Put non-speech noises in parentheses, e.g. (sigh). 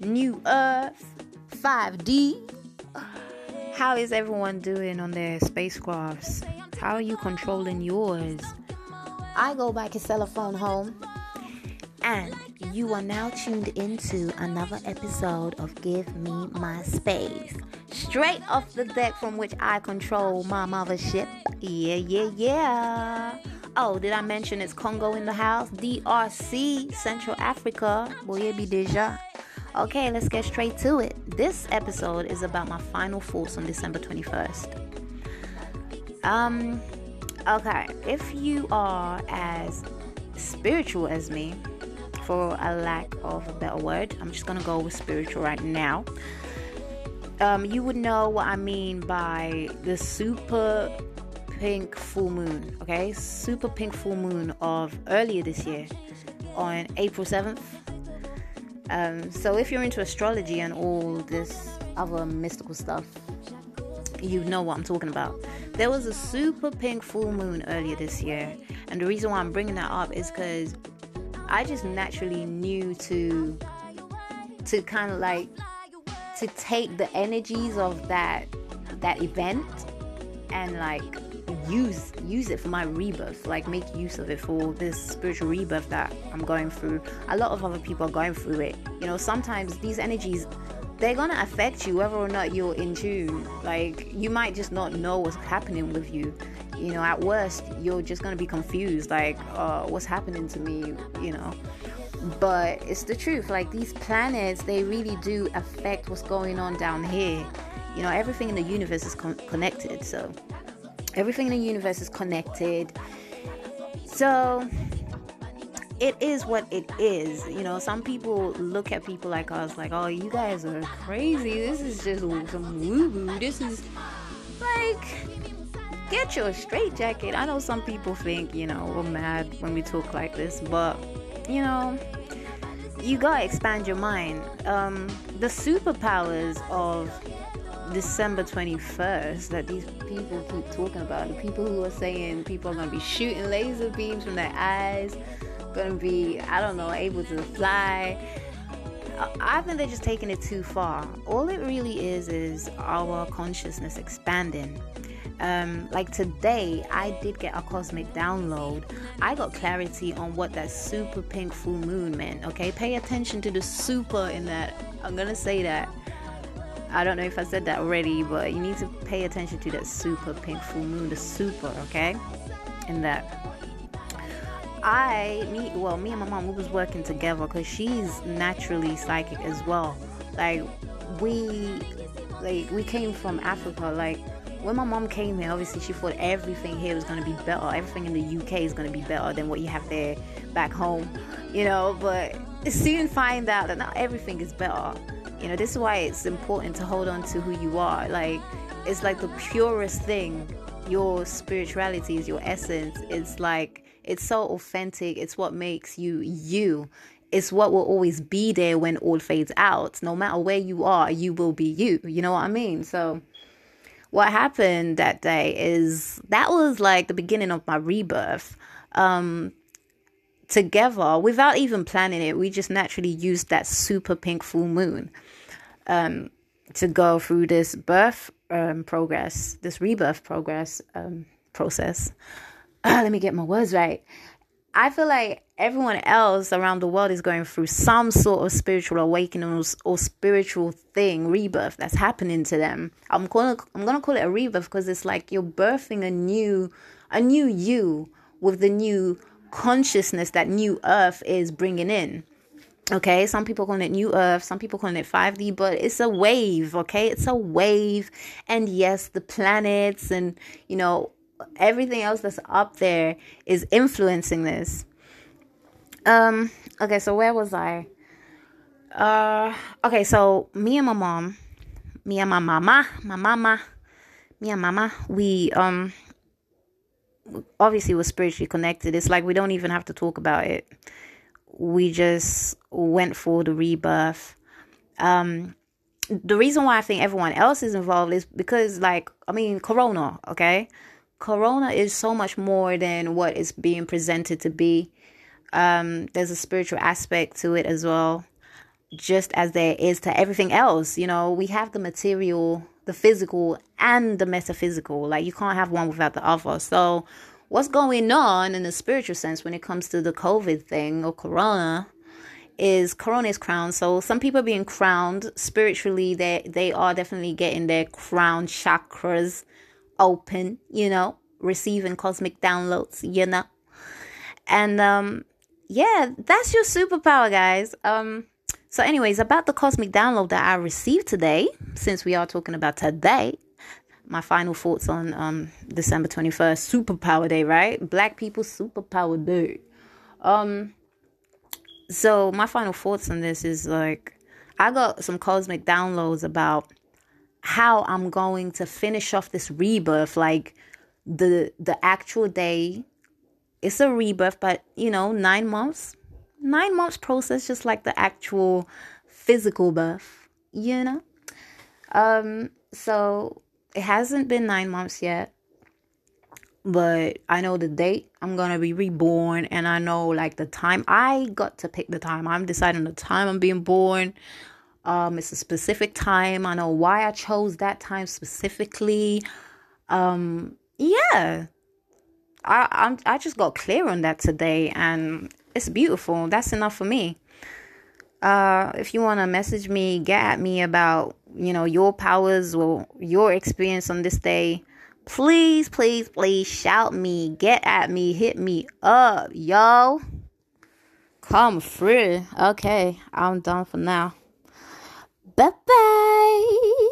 New Earth, 5D. How is everyone doing on their spacecrafts? How are you controlling yours? I go by Casella Phone Home, and you are now tuned into another episode of Give Me My Space. Straight off the deck from which I control my mothership. Yeah, yeah, yeah. Oh, did I mention it's Congo in the house? DRC, Central Africa. Boye be deja. Okay, let's get straight to it. This episode is about my final thoughts on December 21st. Um, okay, if you are as spiritual as me, for a lack of a better word, I'm just gonna go with spiritual right now. Um, you would know what I mean by the super pink full moon, okay? Super pink full moon of earlier this year on April 7th. Um, so if you're into astrology and all this other mystical stuff, you know what I'm talking about. There was a super pink full moon earlier this year, and the reason why I'm bringing that up is because I just naturally knew to to kind of like to take the energies of that that event and like use use it for my rebirth like make use of it for this spiritual rebirth that i'm going through. A lot of other people are going through it. You know sometimes these energies they're gonna affect you whether or not you're in tune. Like you might just not know what's happening with you. You know at worst you're just gonna be confused like uh, what's happening to me? You know? But it's the truth like these planets they really do affect what's going on down here. You know everything in the universe is con- connected so everything in the universe is connected. So it is what it is. You know, some people look at people like us like, oh, you guys are crazy. This is just some woo woo. This is like, get your straight jacket. I know some people think, you know, we're mad when we talk like this, but, you know, you gotta expand your mind. Um, the superpowers of December 21st that these people keep talking about. The people who are saying people are going to be shooting laser beams from their eyes, going to be, I don't know, able to fly. I think they're just taking it too far. All it really is is our consciousness expanding. Um, like today, I did get a cosmic download. I got clarity on what that super pink full moon meant. Okay, pay attention to the super in that. I'm gonna say that I don't know if I said that already, but you need to pay attention to that super pink full moon, the super, okay? And that I, me, well, me and my mom, we was working together because she's naturally psychic as well. Like, we, like, we came from Africa. Like, when my mom came here, obviously she thought everything here was to be better. Everything in the UK is to be better than what you have there back home, you know. But soon find out that not everything is better you know, this is why it's important to hold on to who you are. Like, it's like the purest thing. Your spirituality is your essence. It's like, it's so authentic. It's what makes you you. It's what will always be there when all fades out. No matter where you are, you will be you. You know what I mean? So, what happened that day is that was like the beginning of my rebirth. Um, together without even planning it. We just naturally used that super pink full moon um, to go through this birth um, progress, this rebirth progress um, process. (clears throat) Let me get my words right. I feel like everyone else around the world is going through some sort of spiritual awakening or, or spiritual thing, rebirth that's happening to them. I'm calling, I'm gonna call it a rebirth because it's like you're birthing a new, a new you with the new consciousness that new earth is bringing in. Okay, some people call it new earth, some people call it 5D, but it's a wave, okay? It's a wave. And yes, the planets and, you know, everything else that's up there is influencing this. Um, okay, so where was I? Uh, okay, so me and my mom, me and my mama, my mama, me and mama, we um obviously we're spiritually connected. It's like we don't even have to talk about it. We just went for the rebirth. Um, the reason why I think everyone else is involved is because, like, I mean, Corona, okay? Corona is so much more than what is being presented to be. Um, there's a spiritual aspect to it as well. just as there is to everything else. You know, we have the material, the physical, and the metaphysical. Like, you can't have one without the other. So, what's going on in the spiritual sense when it comes to the COVID thing or corona? is corona is crowned so some people are being crowned spiritually they they are definitely getting their crown chakras open you know receiving cosmic downloads you know and um yeah that's your superpower guys um so, anyways, about the cosmic download that I received today, since we are talking about today, my final thoughts on um December 21st, superpower day, right? Black people superpower day. Um so my final thoughts on this is like I got some cosmic downloads about how I'm going to finish off this rebirth like the the actual day it's a rebirth but you know 9 months nine months process, just like the actual physical birth, you know? Um, so it hasn't been nine months yet, but I know the date I'm gonna be reborn, and I know like the time I got to pick the time. I'm deciding the time I'm being born. Um, it's a specific time. I know why I chose that time specifically. Um, yeah. I I'm I just got clear on that today and it's beautiful. That's enough for me. Uh, if you want to message me, get at me about, you know, your powers or your experience on this day, please, please, please shout me, get at me, hit me up, yo. Come free. Okay, I'm done for now. Bye bye.